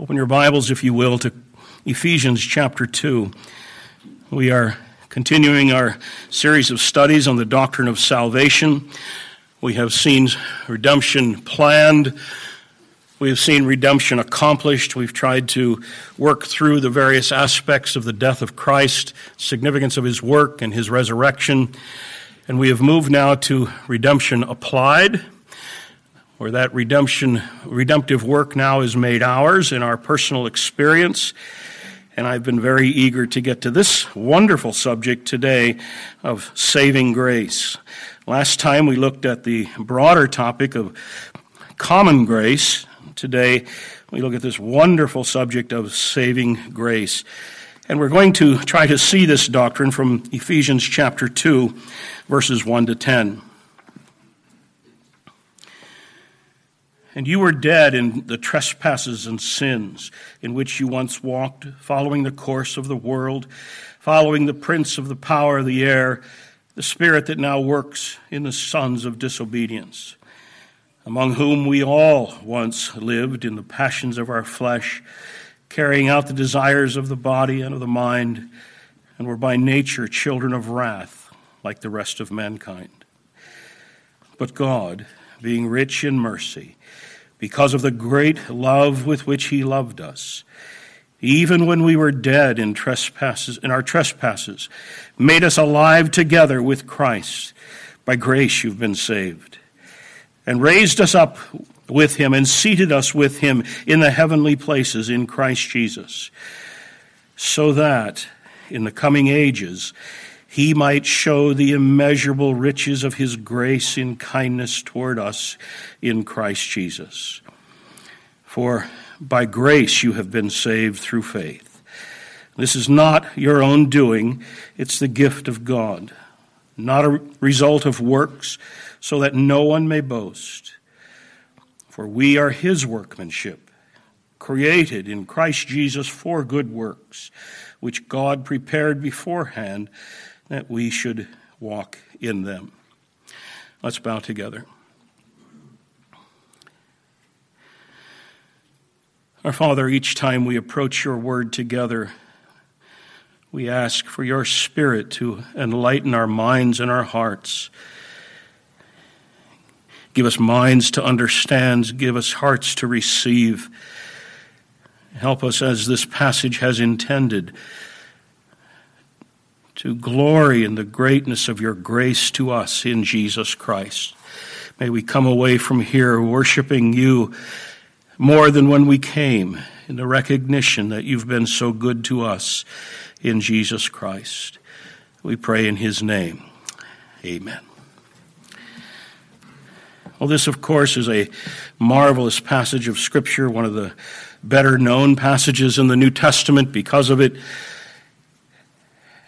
Open your Bibles, if you will, to Ephesians chapter 2. We are continuing our series of studies on the doctrine of salvation. We have seen redemption planned. We have seen redemption accomplished. We've tried to work through the various aspects of the death of Christ, significance of his work and his resurrection. And we have moved now to redemption applied where that redemption, redemptive work now is made ours in our personal experience. And I've been very eager to get to this wonderful subject today of saving grace. Last time we looked at the broader topic of common grace. Today we look at this wonderful subject of saving grace. And we're going to try to see this doctrine from Ephesians chapter 2, verses 1 to 10. And you were dead in the trespasses and sins in which you once walked, following the course of the world, following the prince of the power of the air, the spirit that now works in the sons of disobedience, among whom we all once lived in the passions of our flesh, carrying out the desires of the body and of the mind, and were by nature children of wrath, like the rest of mankind. But God, being rich in mercy, because of the great love with which he loved us, even when we were dead in trespasses in our trespasses, made us alive together with Christ. By grace you've been saved, and raised us up with him and seated us with him in the heavenly places in Christ Jesus, so that in the coming ages he might show the immeasurable riches of his grace in kindness toward us in Christ Jesus. For by grace you have been saved through faith. This is not your own doing, it's the gift of God, not a result of works, so that no one may boast. For we are his workmanship, created in Christ Jesus for good works, which God prepared beforehand that we should walk in them. Let's bow together. Our Father, each time we approach your word together, we ask for your Spirit to enlighten our minds and our hearts. Give us minds to understand, give us hearts to receive. Help us as this passage has intended to glory in the greatness of your grace to us in Jesus Christ. May we come away from here worshiping you more than when we came in the recognition that you've been so good to us in Jesus Christ. We pray in his name. Amen. Well, this, of course, is a marvelous passage of Scripture, one of the better known passages in the New Testament because of it.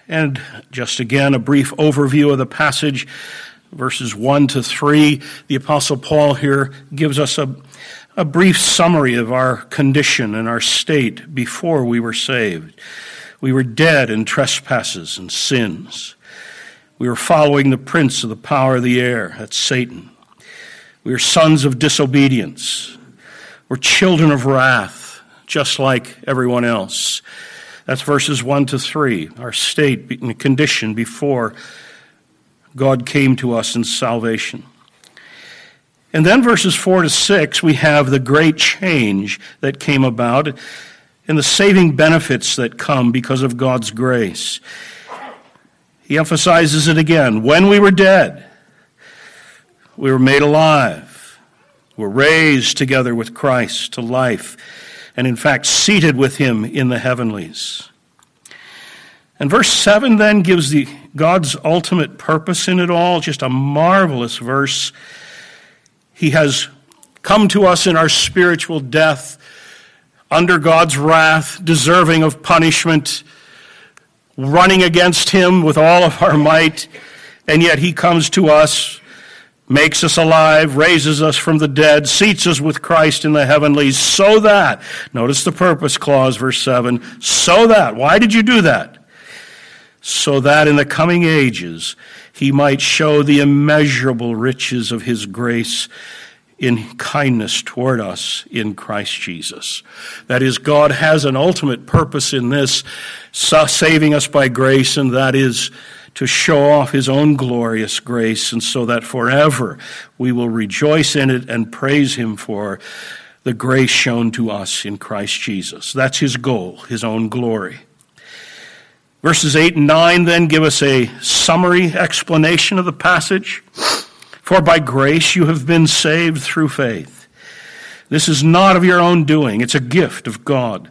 And just again, a brief overview of the passage, verses 1 to 3. The Apostle Paul here gives us a, a brief summary of our condition and our state before we were saved. We were dead in trespasses and sins. We were following the prince of the power of the air, that's Satan. We are sons of disobedience. We're children of wrath, just like everyone else. That's verses 1 to 3, our state and condition before God came to us in salvation. And then verses 4 to 6, we have the great change that came about and the saving benefits that come because of God's grace. He emphasizes it again. When we were dead, we were made alive. We're raised together with Christ to life and in fact seated with him in the heavenlies. And verse 7 then gives the God's ultimate purpose in it all, just a marvelous verse. He has come to us in our spiritual death under God's wrath, deserving of punishment, running against him with all of our might, and yet he comes to us makes us alive, raises us from the dead, seats us with Christ in the heavenlies, so that, notice the purpose clause, verse 7, so that, why did you do that? So that in the coming ages he might show the immeasurable riches of his grace in kindness toward us in Christ Jesus. That is, God has an ultimate purpose in this, saving us by grace, and that is to show off his own glorious grace, and so that forever we will rejoice in it and praise him for the grace shown to us in Christ Jesus. That's his goal, his own glory. Verses 8 and 9 then give us a summary explanation of the passage. For by grace you have been saved through faith. This is not of your own doing, it's a gift of God,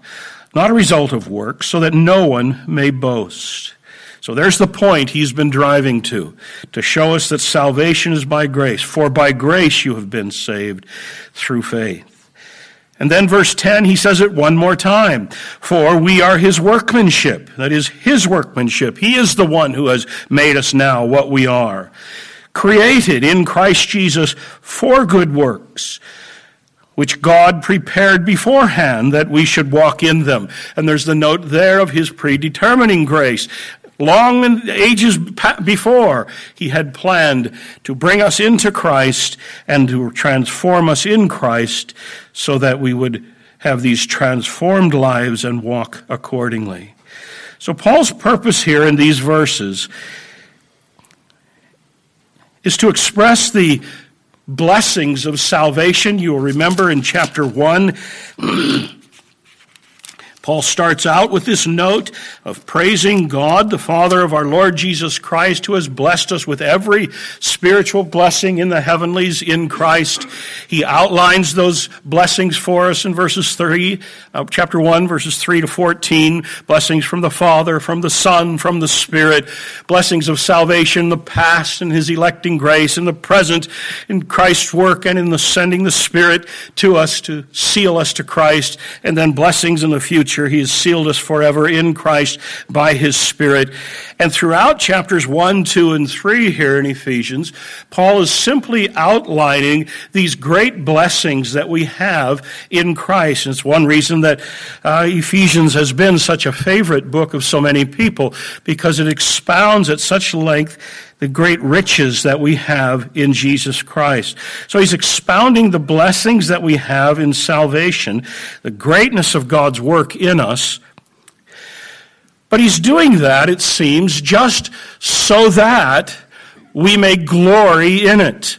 not a result of works, so that no one may boast. So there's the point he's been driving to, to show us that salvation is by grace. For by grace you have been saved through faith. And then verse 10, he says it one more time. For we are his workmanship. That is his workmanship. He is the one who has made us now what we are created in Christ Jesus for good works, which God prepared beforehand that we should walk in them. And there's the note there of his predetermining grace. Long ages before, he had planned to bring us into Christ and to transform us in Christ so that we would have these transformed lives and walk accordingly. So, Paul's purpose here in these verses is to express the blessings of salvation. You will remember in chapter 1. Paul starts out with this note of praising God, the Father of our Lord Jesus Christ, who has blessed us with every spiritual blessing in the heavenlies in Christ. He outlines those blessings for us in verses 3, uh, chapter 1, verses 3 to 14. Blessings from the Father, from the Son, from the Spirit. Blessings of salvation, the past and His electing grace, in the present in Christ's work and in the sending the Spirit to us to seal us to Christ. And then blessings in the future future. He has sealed us forever in Christ by His Spirit. And throughout chapters 1, 2, and 3 here in Ephesians, Paul is simply outlining these great blessings that we have in Christ. And it's one reason that uh, Ephesians has been such a favorite book of so many people, because it expounds at such length the great riches that we have in Jesus Christ. So he's expounding the blessings that we have in salvation, the greatness of God's work in us. But he's doing that, it seems, just so that we may glory in it.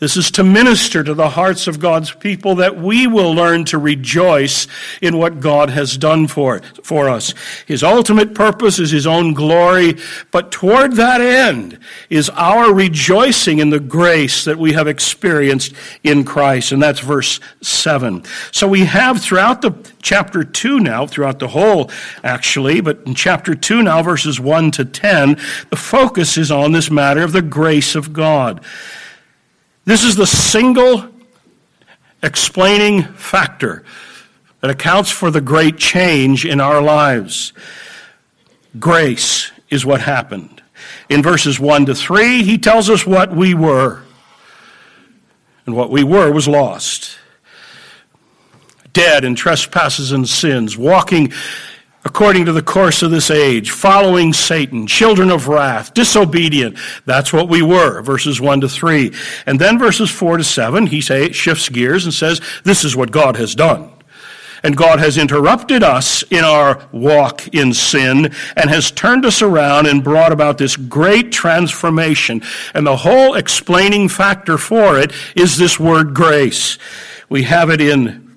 This is to minister to the hearts of God's people that we will learn to rejoice in what God has done for, for us. His ultimate purpose is His own glory, but toward that end is our rejoicing in the grace that we have experienced in Christ. And that's verse 7. So we have throughout the chapter 2 now, throughout the whole actually, but in chapter 2 now, verses 1 to 10, the focus is on this matter of the grace of God. This is the single explaining factor that accounts for the great change in our lives. Grace is what happened. In verses 1 to 3, he tells us what we were. And what we were was lost. Dead in trespasses and sins, walking according to the course of this age, following Satan, children of wrath, disobedient. That's what we were, verses 1 to 3. And then verses 4 to 7, he say, shifts gears and says, This is what God has done. And God has interrupted us in our walk in sin and has turned us around and brought about this great transformation. And the whole explaining factor for it is this word grace. We have it in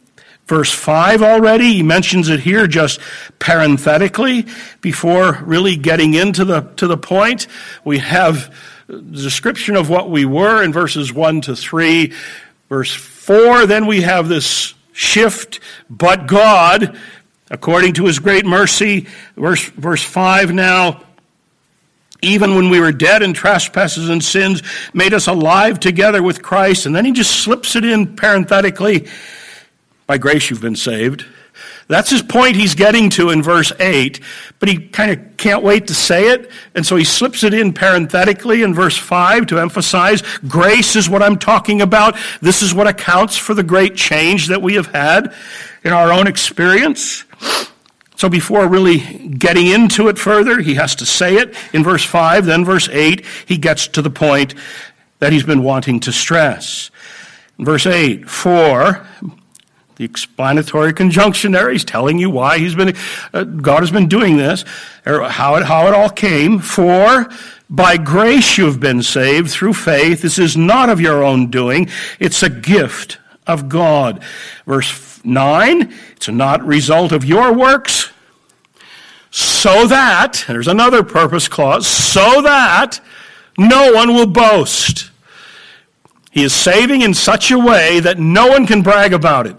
verse 5 already. He mentions it here just parenthetically before really getting into the, to the point. We have the description of what we were in verses 1 to 3. Verse 4, then we have this shift, but God, according to his great mercy, verse, verse 5 now, even when we were dead in trespasses and sins, made us alive together with Christ. And then he just slips it in parenthetically by grace you've been saved. That's his point he's getting to in verse 8, but he kind of can't wait to say it, and so he slips it in parenthetically in verse 5 to emphasize grace is what I'm talking about. This is what accounts for the great change that we have had in our own experience. So before really getting into it further, he has to say it in verse 5, then verse 8, he gets to the point that he's been wanting to stress. Verse 8, for the explanatory conjunction there, he's telling you why he's been, uh, God has been doing this, or how it, how it all came. For by grace you've been saved through faith. This is not of your own doing. It's a gift of God. Verse 9, it's not result of your works, so that, there's another purpose clause, so that no one will boast. He is saving in such a way that no one can brag about it,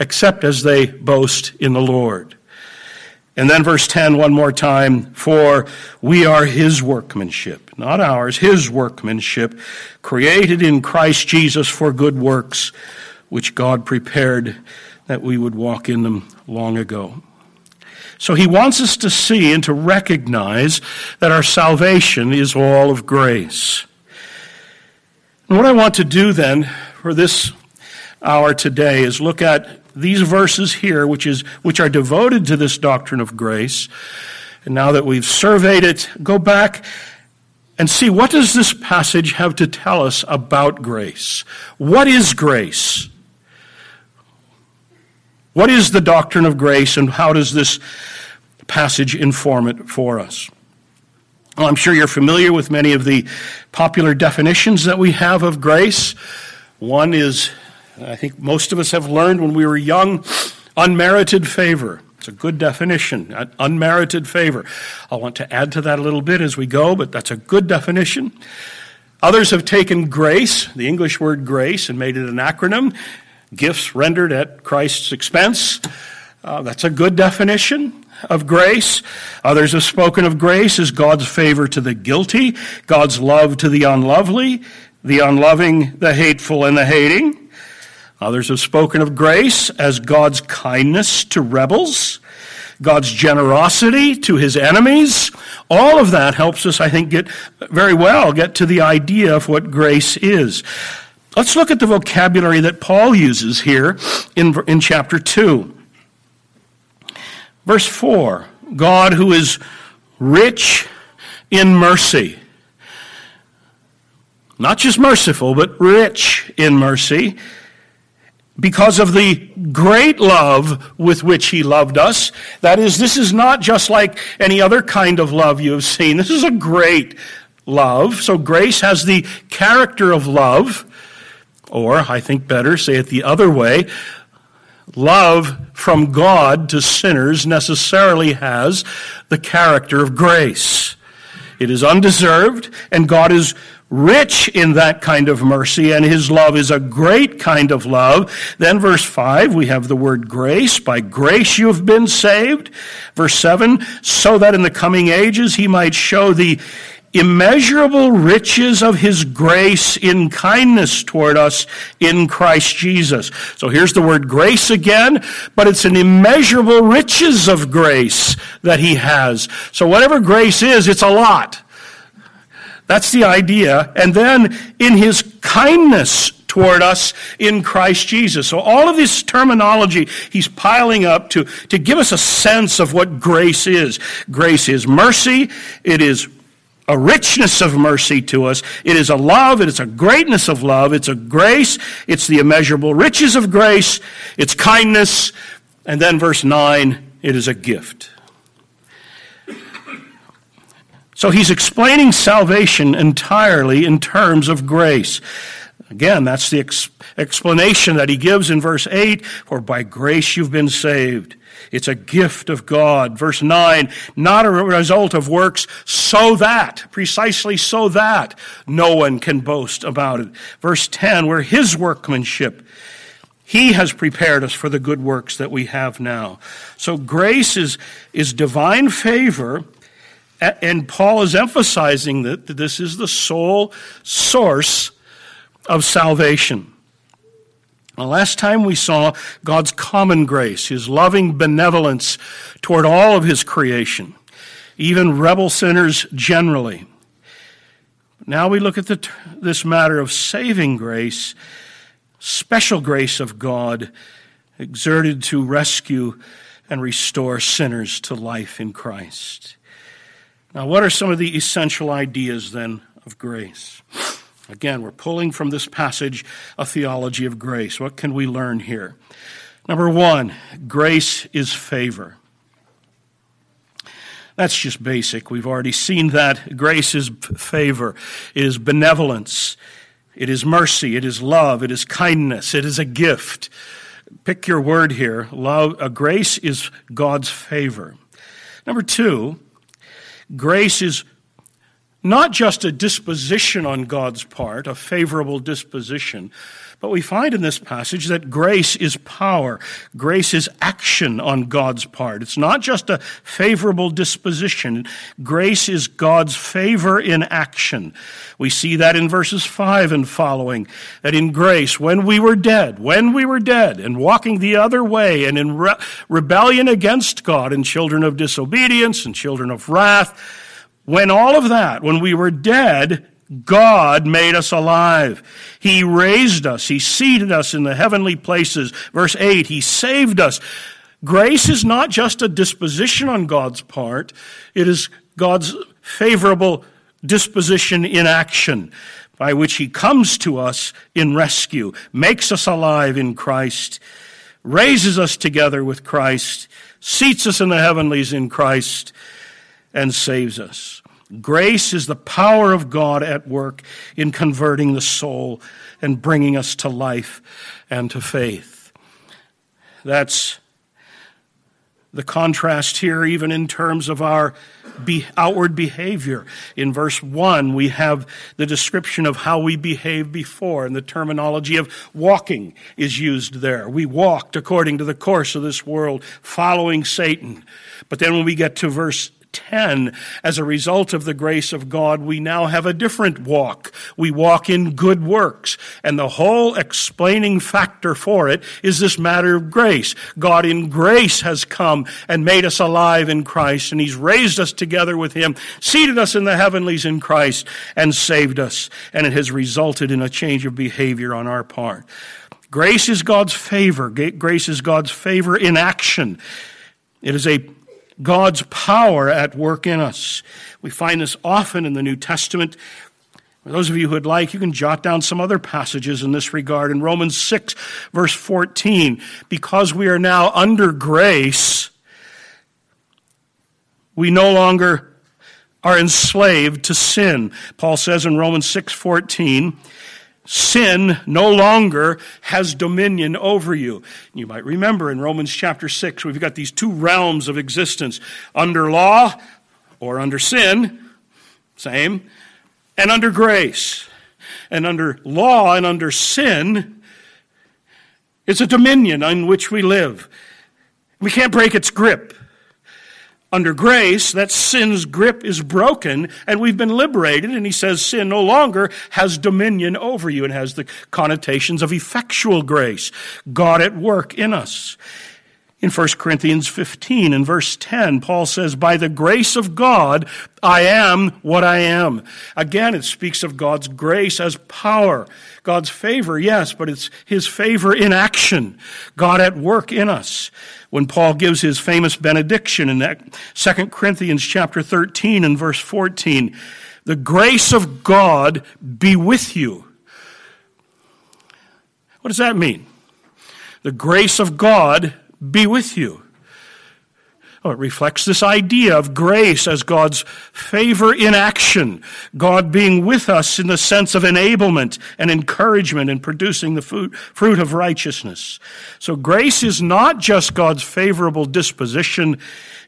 except as they boast in the Lord. And then verse 10, one more time, for we are his workmanship, not ours, his workmanship, created in Christ Jesus for good works, which God prepared that we would walk in them long ago. So he wants us to see and to recognize that our salvation is all of grace. And what I want to do then for this hour today is look at these verses here, which, is, which are devoted to this doctrine of grace. And now that we've surveyed it, go back and see what does this passage have to tell us about grace? What is grace? What is the doctrine of grace and how does this passage inform it for us? Well, I'm sure you're familiar with many of the popular definitions that we have of grace. One is, I think most of us have learned when we were young, unmerited favor. It's a good definition, unmerited favor. I want to add to that a little bit as we go, but that's a good definition. Others have taken grace, the English word grace, and made it an acronym gifts rendered at Christ's expense. Uh, that's a good definition of grace. Others have spoken of grace as God's favor to the guilty, God's love to the unlovely, the unloving, the hateful, and the hating. Others have spoken of grace as God's kindness to rebels, God's generosity to his enemies. All of that helps us, I think, get very well get to the idea of what grace is. Let's look at the vocabulary that Paul uses here in, in chapter 2. Verse 4 God who is rich in mercy. Not just merciful, but rich in mercy because of the great love with which he loved us. That is, this is not just like any other kind of love you have seen. This is a great love. So grace has the character of love. Or, I think better, say it the other way. Love from God to sinners necessarily has the character of grace. It is undeserved, and God is rich in that kind of mercy, and his love is a great kind of love. Then, verse 5, we have the word grace. By grace you have been saved. Verse 7, so that in the coming ages he might show the immeasurable riches of his grace in kindness toward us in Christ Jesus. So here's the word grace again, but it's an immeasurable riches of grace that he has. So whatever grace is, it's a lot. That's the idea. And then in his kindness toward us in Christ Jesus. So all of this terminology he's piling up to, to give us a sense of what grace is. Grace is mercy. It is a richness of mercy to us. It is a love. It is a greatness of love. It's a grace. It's the immeasurable riches of grace. It's kindness. And then verse 9, it is a gift. So he's explaining salvation entirely in terms of grace. Again, that's the ex- explanation that he gives in verse 8 for by grace you've been saved. It's a gift of God. Verse 9, not a result of works, so that, precisely so that, no one can boast about it. Verse 10, we're his workmanship. He has prepared us for the good works that we have now. So grace is, is divine favor, and Paul is emphasizing that this is the sole source of salvation. The last time we saw God's common grace, his loving benevolence toward all of his creation, even rebel sinners generally. Now we look at the, this matter of saving grace, special grace of God exerted to rescue and restore sinners to life in Christ. Now, what are some of the essential ideas then of grace? Again, we're pulling from this passage a theology of grace. What can we learn here? Number one, grace is favor. That's just basic. We've already seen that. Grace is favor, it is benevolence, it is mercy, it is love, it is kindness, it is a gift. Pick your word here. Love, uh, grace is God's favor. Number two, grace is not just a disposition on God's part, a favorable disposition, but we find in this passage that grace is power. Grace is action on God's part. It's not just a favorable disposition. Grace is God's favor in action. We see that in verses 5 and following, that in grace, when we were dead, when we were dead and walking the other way and in re- rebellion against God and children of disobedience and children of wrath, when all of that, when we were dead, God made us alive. He raised us. He seated us in the heavenly places. Verse 8, He saved us. Grace is not just a disposition on God's part, it is God's favorable disposition in action by which He comes to us in rescue, makes us alive in Christ, raises us together with Christ, seats us in the heavenlies in Christ, and saves us. Grace is the power of God at work in converting the soul and bringing us to life and to faith. That's the contrast here, even in terms of our be- outward behavior. In verse 1, we have the description of how we behaved before, and the terminology of walking is used there. We walked according to the course of this world, following Satan. But then when we get to verse 10, as a result of the grace of God, we now have a different walk. We walk in good works. And the whole explaining factor for it is this matter of grace. God in grace has come and made us alive in Christ, and He's raised us together with Him, seated us in the heavenlies in Christ, and saved us. And it has resulted in a change of behavior on our part. Grace is God's favor. Grace is God's favor in action. It is a God's power at work in us. We find this often in the New Testament. For those of you who would like, you can jot down some other passages in this regard. In Romans 6, verse 14, because we are now under grace, we no longer are enslaved to sin. Paul says in Romans 6, 14, sin no longer has dominion over you. You might remember in Romans chapter 6, we've got these two realms of existence under law or under sin, same, and under grace. And under law and under sin, it's a dominion on which we live. We can't break its grip. Under grace, that sin's grip is broken and we've been liberated. And he says sin no longer has dominion over you and has the connotations of effectual grace, God at work in us. In 1 Corinthians 15 and verse 10, Paul says, By the grace of God, I am what I am. Again, it speaks of God's grace as power. God's favor, yes, but it's His favor in action. God at work in us. When Paul gives his famous benediction in that 2 Corinthians chapter 13 and verse 14, the grace of God be with you. What does that mean? The grace of God be with you. Oh, it reflects this idea of grace as God's favor in action, God being with us in the sense of enablement and encouragement in producing the fruit of righteousness. So grace is not just God's favorable disposition,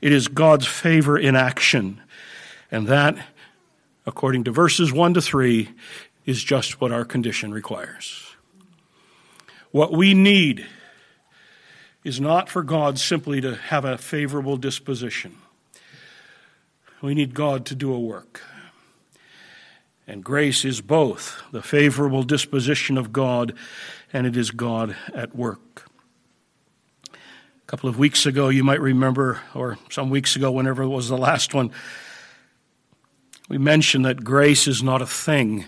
it is God's favor in action. And that, according to verses 1 to 3, is just what our condition requires. What we need is not for God simply to have a favorable disposition. We need God to do a work. And grace is both the favorable disposition of God and it is God at work. A couple of weeks ago, you might remember, or some weeks ago, whenever it was the last one, we mentioned that grace is not a thing.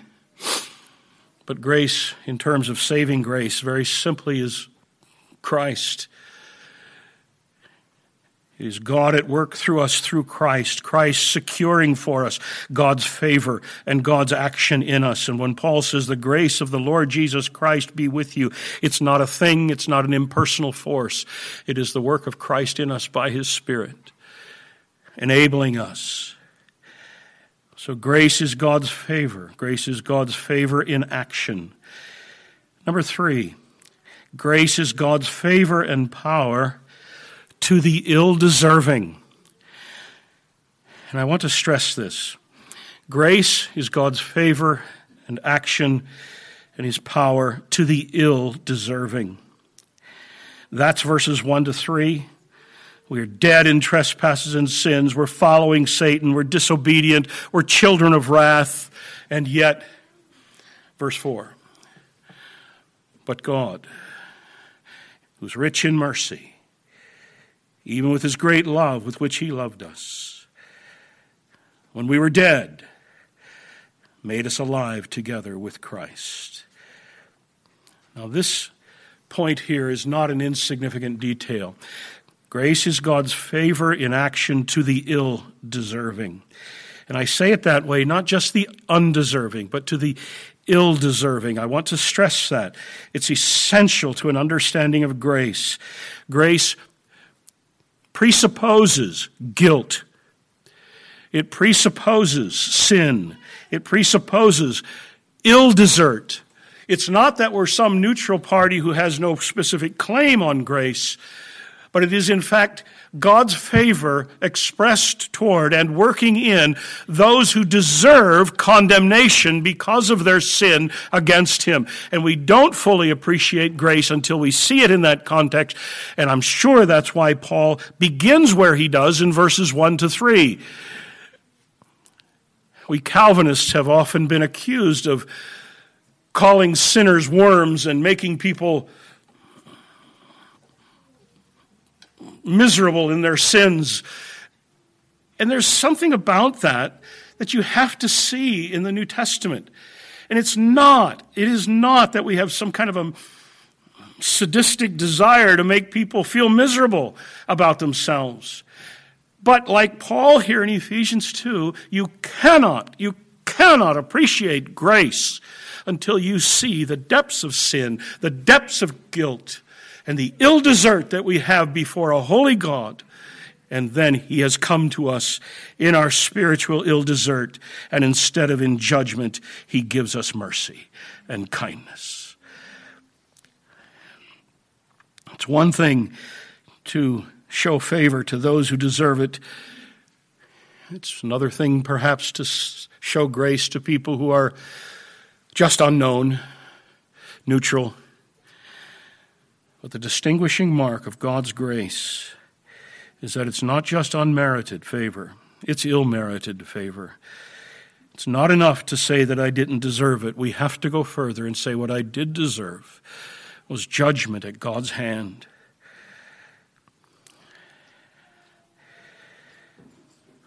But grace, in terms of saving grace, very simply is Christ It is God at work through us through Christ, Christ securing for us God's favor and God's action in us. And when Paul says, The grace of the Lord Jesus Christ be with you, it's not a thing, it's not an impersonal force. It is the work of Christ in us by his Spirit, enabling us. So grace is God's favor. Grace is God's favor in action. Number three, grace is God's favor and power to the ill deserving. And I want to stress this grace is God's favor and action and his power to the ill deserving. That's verses 1 to 3. We are dead in trespasses and sins. We're following Satan. We're disobedient. We're children of wrath. And yet, verse 4 But God, who's rich in mercy, even with his great love with which he loved us. When we were dead, made us alive together with Christ. Now, this point here is not an insignificant detail. Grace is God's favor in action to the ill deserving. And I say it that way, not just the undeserving, but to the ill deserving. I want to stress that. It's essential to an understanding of grace. Grace presupposes guilt. It presupposes sin. It presupposes ill desert. It's not that we're some neutral party who has no specific claim on grace, but it is in fact God's favor expressed toward and working in those who deserve condemnation because of their sin against Him. And we don't fully appreciate grace until we see it in that context. And I'm sure that's why Paul begins where he does in verses 1 to 3. We Calvinists have often been accused of calling sinners worms and making people miserable in their sins. And there's something about that that you have to see in the New Testament. And it's not, it is not that we have some kind of a sadistic desire to make people feel miserable about themselves. But like Paul here in Ephesians 2, you cannot, you cannot appreciate grace until you see the depths of sin, the depths of guilt, and the ill desert that we have before a holy God. And then he has come to us in our spiritual ill desert, and instead of in judgment, he gives us mercy and kindness. It's one thing to show favor to those who deserve it. It's another thing, perhaps, to show grace to people who are just unknown, neutral, but the distinguishing mark of God's grace is that it's not just unmerited favor, it's ill merited favor. It's not enough to say that I didn't deserve it. We have to go further and say what I did deserve was judgment at God's hand.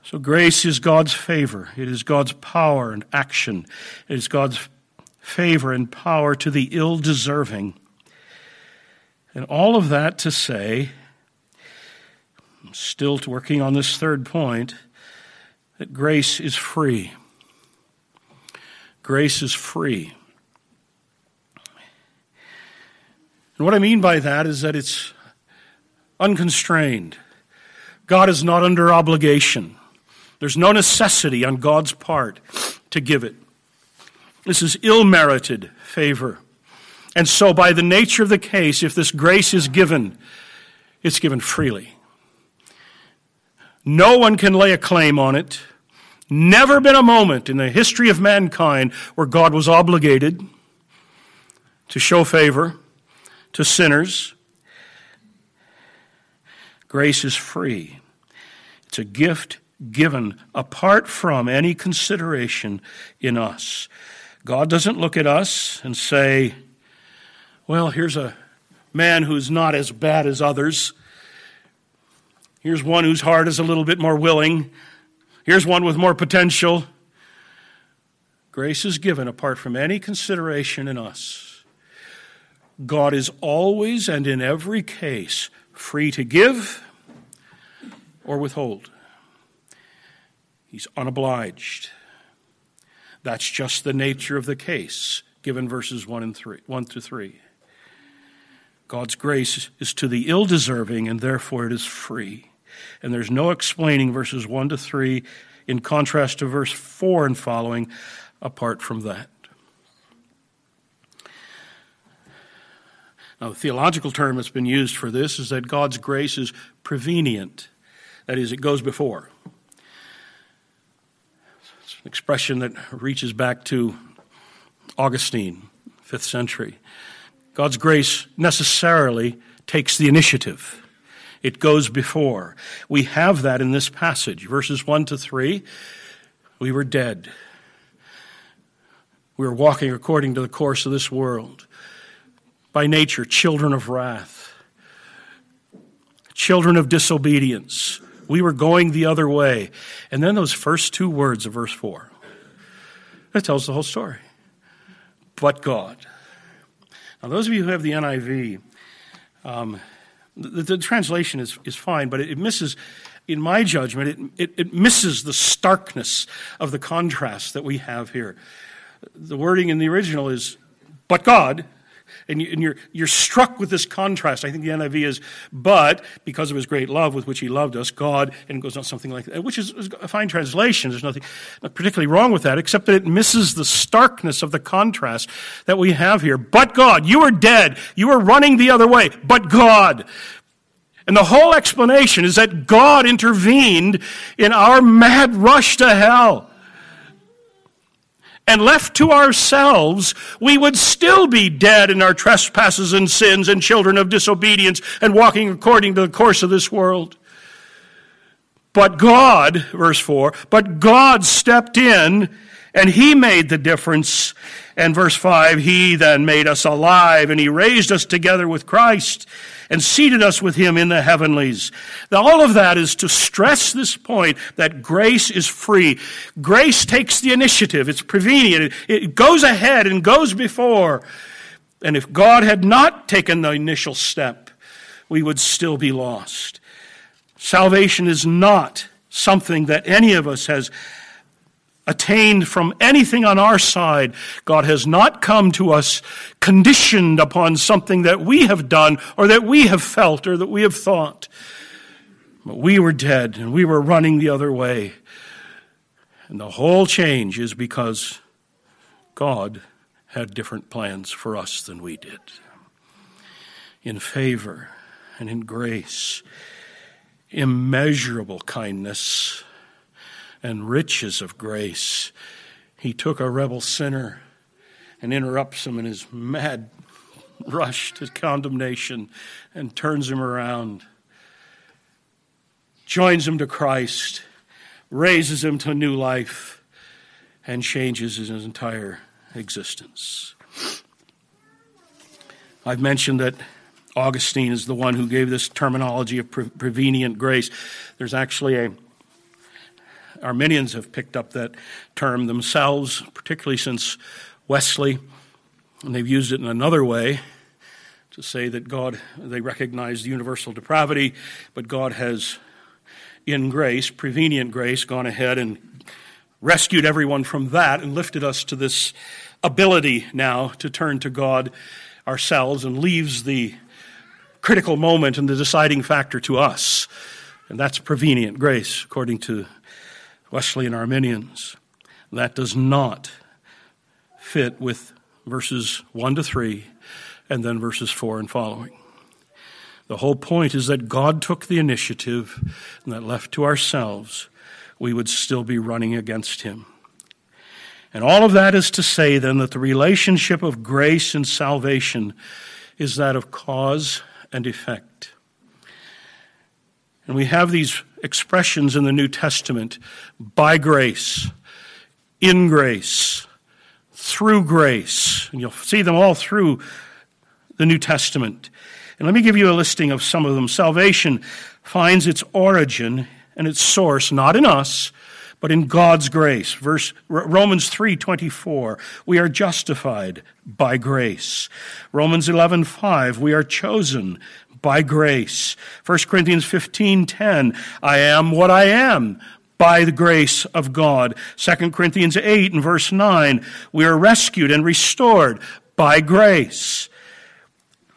So, grace is God's favor. It is God's power and action. It is God's favor and power to the ill deserving. And all of that to say, I'm still working on this third point, that grace is free. Grace is free. And what I mean by that is that it's unconstrained. God is not under obligation. There's no necessity on God's part to give it. This is ill merited favor. And so, by the nature of the case, if this grace is given, it's given freely. No one can lay a claim on it. Never been a moment in the history of mankind where God was obligated to show favor to sinners. Grace is free, it's a gift given apart from any consideration in us. God doesn't look at us and say, well, here's a man who's not as bad as others. Here's one whose heart is a little bit more willing. Here's one with more potential. Grace is given apart from any consideration in us. God is always and in every case free to give or withhold. He's unobliged. That's just the nature of the case, given verses 1 and 3, 1 to 3. God's grace is to the ill deserving, and therefore it is free. And there's no explaining verses 1 to 3 in contrast to verse 4 and following apart from that. Now, the theological term that's been used for this is that God's grace is prevenient. That is, it goes before. It's an expression that reaches back to Augustine, 5th century. God's grace necessarily takes the initiative. It goes before. We have that in this passage. Verses 1 to 3, we were dead. We were walking according to the course of this world. By nature, children of wrath, children of disobedience. We were going the other way. And then those first two words of verse 4. That tells the whole story. But God. Now, those of you who have the NIV, um, the, the, translation is, is fine, but it, it misses, in my judgment, it, it, it misses the starkness of the contrast that we have here. The wording in the original is, but God, and, you, are you're struck with this contrast. I think the NIV is, but because of his great love with which he loved us, God, and goes on something like that, which is a fine translation. There's nothing particularly wrong with that, except that it misses the starkness of the contrast that we have here. But God, you are dead. You are running the other way. But God. And the whole explanation is that God intervened in our mad rush to hell and left to ourselves, we would still be dead in our trespasses and sins and children of disobedience and walking according to the course of this world. But God, verse 4, but God stepped in and He made the difference. And verse 5, He then made us alive and He raised us together with Christ and seated us with him in the heavenlies. Now, all of that is to stress this point that grace is free. Grace takes the initiative. It's prevenient. It goes ahead and goes before. And if God had not taken the initial step, we would still be lost. Salvation is not something that any of us has attained from anything on our side. God has not come to us conditioned upon something that we have done or that we have felt or that we have thought. But we were dead and we were running the other way. And the whole change is because God had different plans for us than we did. In favor and in grace, immeasurable kindness and riches of grace. He took a rebel sinner and interrupts him in his mad rush to condemnation and turns him around, joins him to Christ, raises him to new life, and changes his entire existence. I've mentioned that Augustine is the one who gave this terminology of prevenient grace. There's actually a Arminians have picked up that term themselves, particularly since Wesley, and they've used it in another way to say that God, they recognize the universal depravity, but God has, in grace, prevenient grace, gone ahead and rescued everyone from that and lifted us to this ability now to turn to God ourselves and leaves the critical moment and the deciding factor to us. And that's prevenient grace, according to Wesleyan Arminians. That does not fit with verses 1 to 3 and then verses 4 and following. The whole point is that God took the initiative and that left to ourselves, we would still be running against Him. And all of that is to say then that the relationship of grace and salvation is that of cause and effect. And we have these expressions in the New Testament by grace, in grace, through grace. And you'll see them all through the New Testament. And let me give you a listing of some of them. Salvation finds its origin and its source not in us, but in God's grace. Verse Romans 3:24, we are justified by grace. Romans 11:5, we are chosen by grace. 1 Corinthians 15:10, I am what I am by the grace of God. 2 Corinthians 8 and verse 9, we are rescued and restored by grace.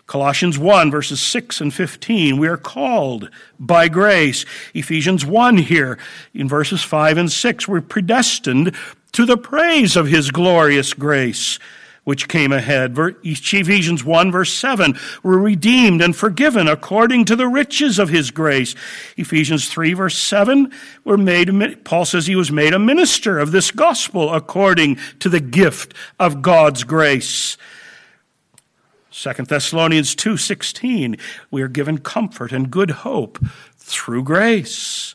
Colossians 1 verses 6 and 15, we are called by grace. Ephesians 1 here in verses 5 and 6, we're predestined to the praise of his glorious grace which came ahead. Ephesians 1 verse 7, we're redeemed and forgiven according to the riches of his grace. Ephesians 3 verse 7, we're made, Paul says he was made a minister of this gospel according to the gift of God's grace. 2 Thessalonians 2:16 we are given comfort and good hope through grace.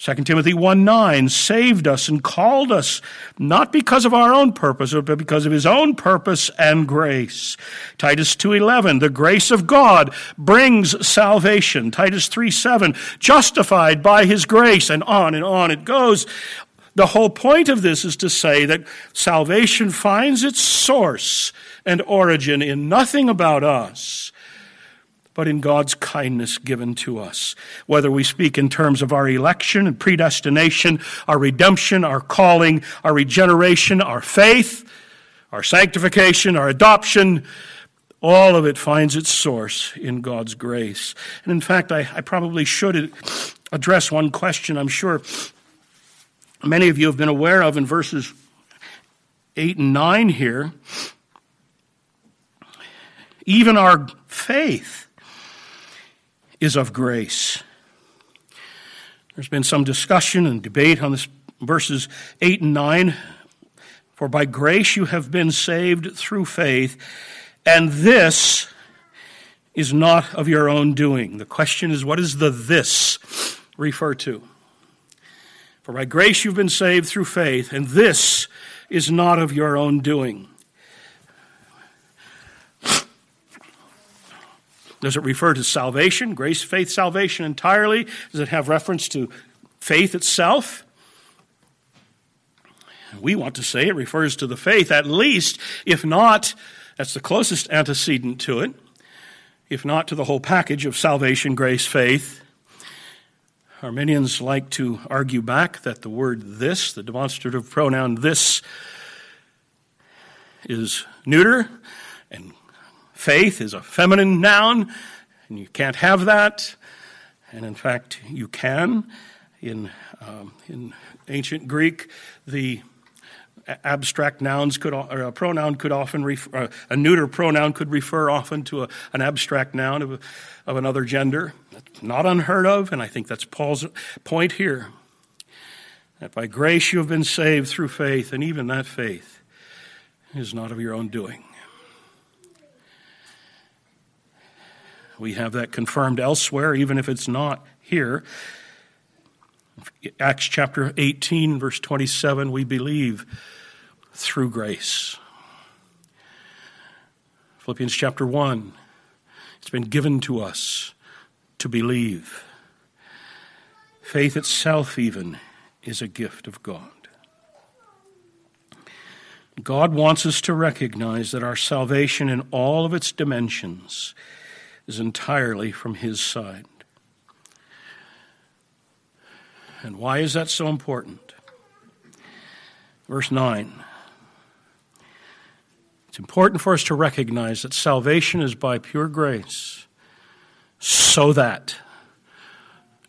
2 Timothy 1 9 saved us and called us not because of our own purpose, but because of his own purpose and grace. Titus 2.11, the grace of God brings salvation. Titus 3 7, justified by his grace, and on and on it goes. The whole point of this is to say that salvation finds its source and origin in nothing about us but in God's kindness given to us. Whether we speak in terms of our election and predestination, our redemption, our calling, our regeneration, our faith, our sanctification, our adoption, all of it finds its source in God's grace. And in fact, I, I probably should address one question I'm sure many of you have been aware of in verses 8 and 9 here. Even our faith is of grace. There's been some discussion and debate on this verses 8 and 9. For by grace you have been saved through faith, and this is not of your own doing. The question is, what does the this refer to? For by grace you've been saved through faith, and this is not of your own doing. Does it refer to salvation, grace, faith, salvation entirely? Does it have reference to faith itself? We want to say it refers to the faith, at least, if not, that's the closest antecedent to it, if not to the whole package of salvation, grace, faith. Arminians like to argue back that the word this, the demonstrative pronoun this, is neuter and Faith is a feminine noun, and you can't have that. And in fact, you can. In, um, in ancient Greek, the abstract nouns could, or a pronoun could often, refer, a neuter pronoun could refer often to a, an abstract noun of, of another gender. That's not unheard of, and I think that's Paul's point here. That by grace you have been saved through faith, and even that faith is not of your own doing. We have that confirmed elsewhere, even if it's not here. Acts chapter 18, verse 27, we believe through grace. Philippians chapter 1, it's been given to us to believe. Faith itself, even, is a gift of God. God wants us to recognize that our salvation in all of its dimensions is entirely from His side. And why is that so important? Verse 9. It's important for us to recognize that salvation is by pure grace so that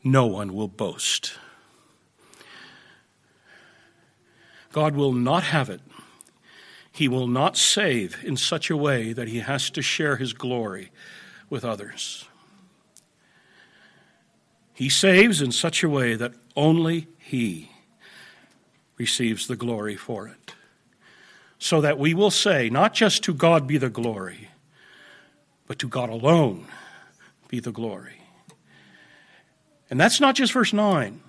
no one will boast. God will not have it. He will not save in such a way that he has to share his glory with others. He saves in such a way that only He receives the glory for it. So that we will say, not just to God be the glory, but to God alone be the glory. And that's not just verse 9,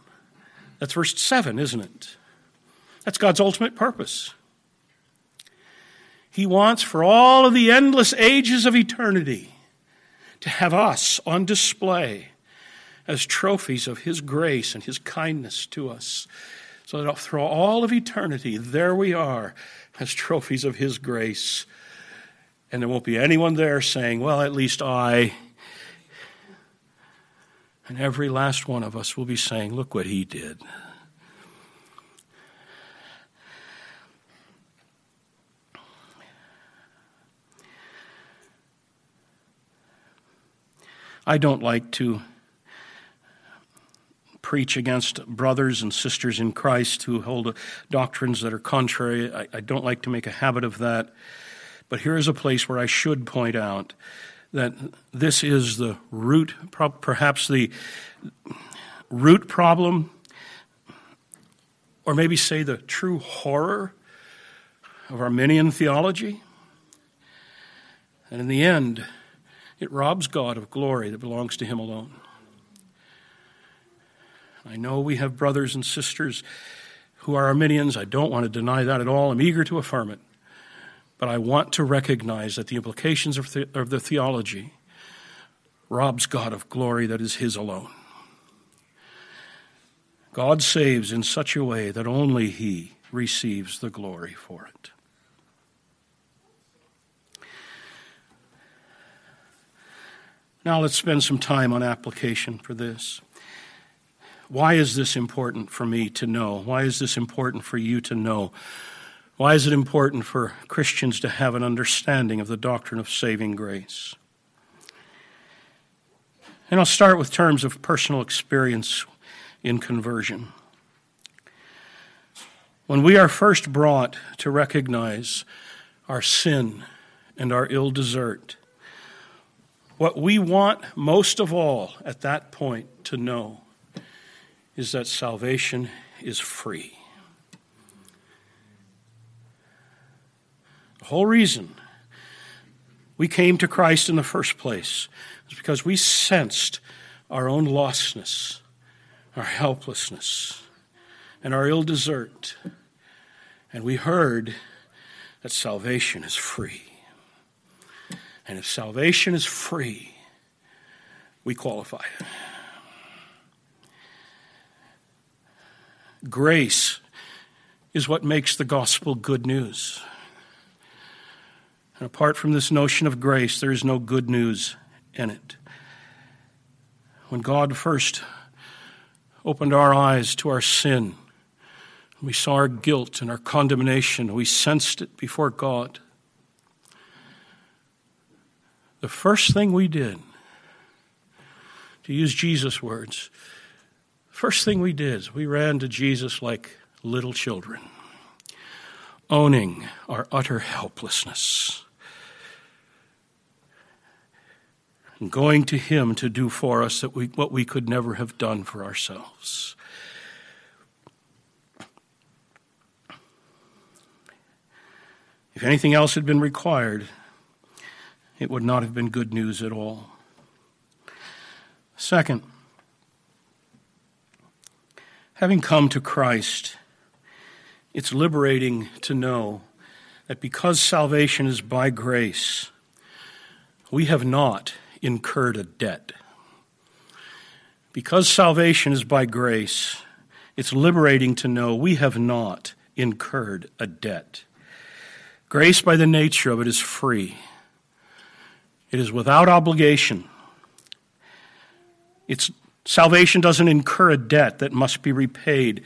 that's verse 7, isn't it? That's God's ultimate purpose. He wants for all of the endless ages of eternity to have us on display as trophies of His grace and His kindness to us. So that through all of eternity, there we are as trophies of His grace. And there won't be anyone there saying, well, at least I. And every last one of us will be saying, Look what he did. I don't like to preach against brothers and sisters in Christ who hold doctrines that are contrary. I, I, don't like to make a habit of that. But here is a place where I should point out that this is the root, perhaps the root problem, or maybe say the true horror of Arminian theology. And in the end, it robs God of glory that belongs to Him alone. I know we have brothers and sisters who are Arminians. I don't want to deny that at all. I'm eager to affirm it. But I want to recognize that the implications of, the, of the theology robs God of glory that is His alone. God saves in such a way that only He receives the glory for it. Now let's spend some time on application for this. Why is this important for me to know? Why is this important for you to know? Why is it important for Christians to have an understanding of the doctrine of saving grace? And I'll start with terms of personal experience in conversion. When we are first brought to recognize our sin and our ill desert, what we want most of all at that point to know is that salvation is free. The whole reason we came to Christ in the first place is because we sensed our own lostness, our helplessness, and our ill desert. And we heard that salvation is free. And if salvation is free, we qualify. Grace is what makes the gospel good news. And apart from this notion of grace, there is no good news in it. When God first opened our eyes to our sin, we saw our guilt and our condemnation, we sensed it before God the first thing we did, to use Jesus' words, first thing we did is we ran to Jesus like little children, owning our utter helplessness. And going to Him to do for us that we, what we could never have done for ourselves. If anything else had been required, it would not have been good news at all. Second, having come to Christ, it's liberating to know that because salvation is by grace, we have not incurred a debt. Because salvation is by grace, it's liberating to know we have not incurred a debt. Grace, by the nature of it, is free. It is without obligation. It's, salvation doesn't incur a debt that must be repaid.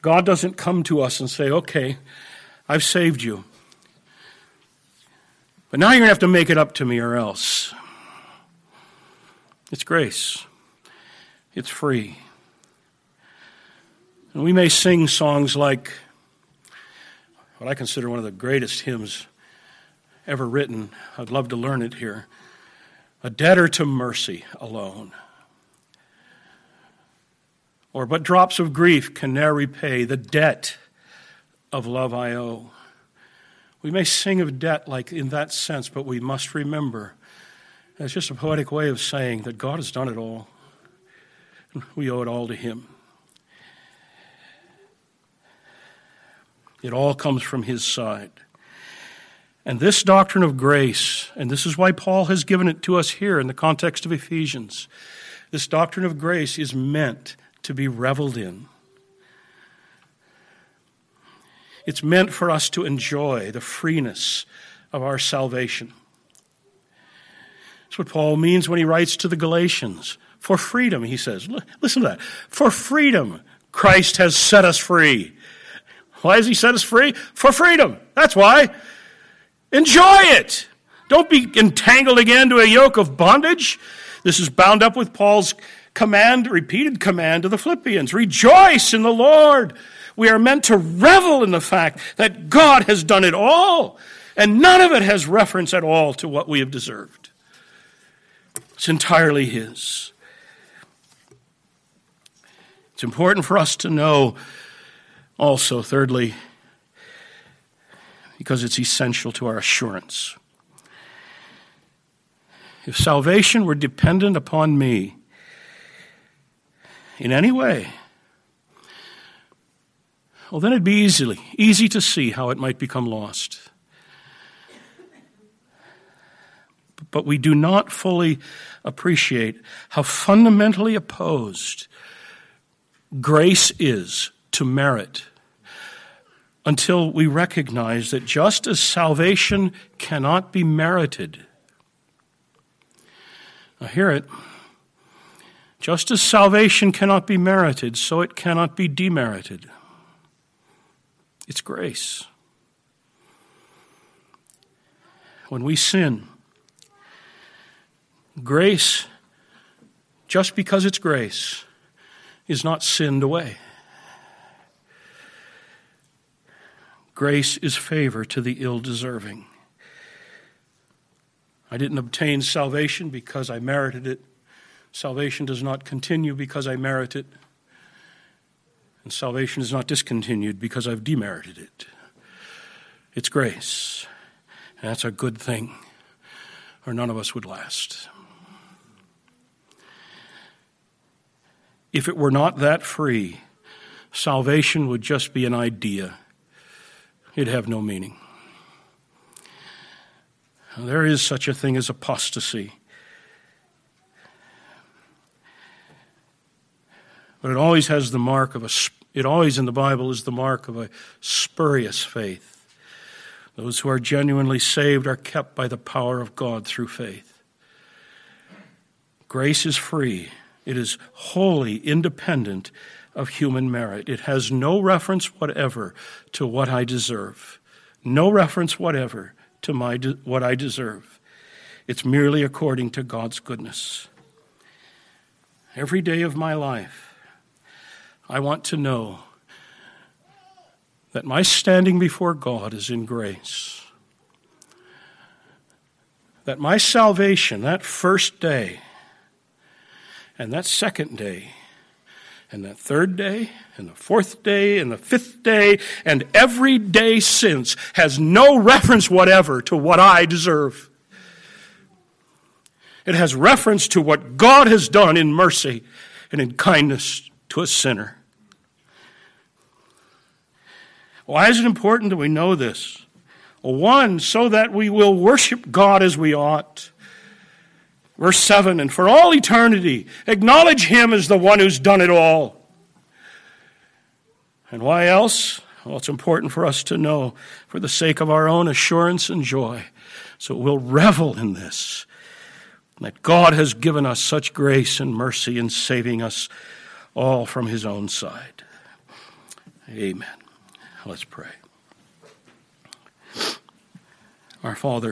God doesn't come to us and say, okay, I've saved you. But now you're going to have to make it up to me or else. It's grace, it's free. And we may sing songs like what I consider one of the greatest hymns ever written. I'd love to learn it here. A debtor to mercy alone. Or but drops of grief can ne'er repay the debt of love I owe. We may sing of debt like in that sense, but we must remember it's just a poetic way of saying that God has done it all. We owe it all to Him. It all comes from His side. And this doctrine of grace, and this is why Paul has given it to us here in the context of Ephesians, this doctrine of grace is meant to be reveled in. It's meant for us to enjoy the freeness of our salvation. That's what Paul means when he writes to the Galatians. For freedom, he says. Listen to that. For freedom, Christ has set us free. Why has he set us free? For freedom. That's why. Enjoy it. Don't be entangled again to a yoke of bondage. This is bound up with Paul's command, repeated command to the Philippians. Rejoice in the Lord. We are meant to revel in the fact that God has done it all, and none of it has reference at all to what we have deserved. It's entirely His. It's important for us to know also, thirdly, because it's essential to our assurance. If salvation were dependent upon me in any way, well, then it'd be easily easy to see how it might become lost. But we do not fully appreciate how fundamentally opposed grace is to merit until we recognize that just as salvation cannot be merited, now hear it, just as salvation cannot be merited, so it cannot be demerited. It's grace. When we sin, grace, just because it's grace, is not sinned away. Grace is favor to the ill deserving. I didn't obtain salvation because I merited it. Salvation does not continue because I merit it. And salvation is not discontinued because I've demerited it. It's grace. And that's a good thing, or none of us would last. If it were not that free, salvation would just be an idea, it'd have no meaning. There is such a thing as apostasy. But it always has the mark of a, it always in the Bible is the mark of a spurious faith. Those who are genuinely saved are kept by the power of God through faith. Grace is free. It is wholly independent of human merit. It has no reference whatever to what I deserve, no reference whatever to my de- what I deserve. It's merely according to God's goodness. Every day of my life, I want to know that my standing before God is in grace. That my salvation, that first day, and that second day, and that third day, and the fourth day, and the fifth day, and every day since has no reference whatever to what I deserve. It has reference to what God has done in mercy and in kindness to a sinner. Why is it important that we know this? One, so that we will worship God as we ought. Verse 7 And for all eternity, acknowledge Him as the one who's done it all. And why else? Well, it's important for us to know for the sake of our own assurance and joy. So we'll revel in this that God has given us such grace and mercy in saving us all from His own side. Amen. Let's pray. Our Father,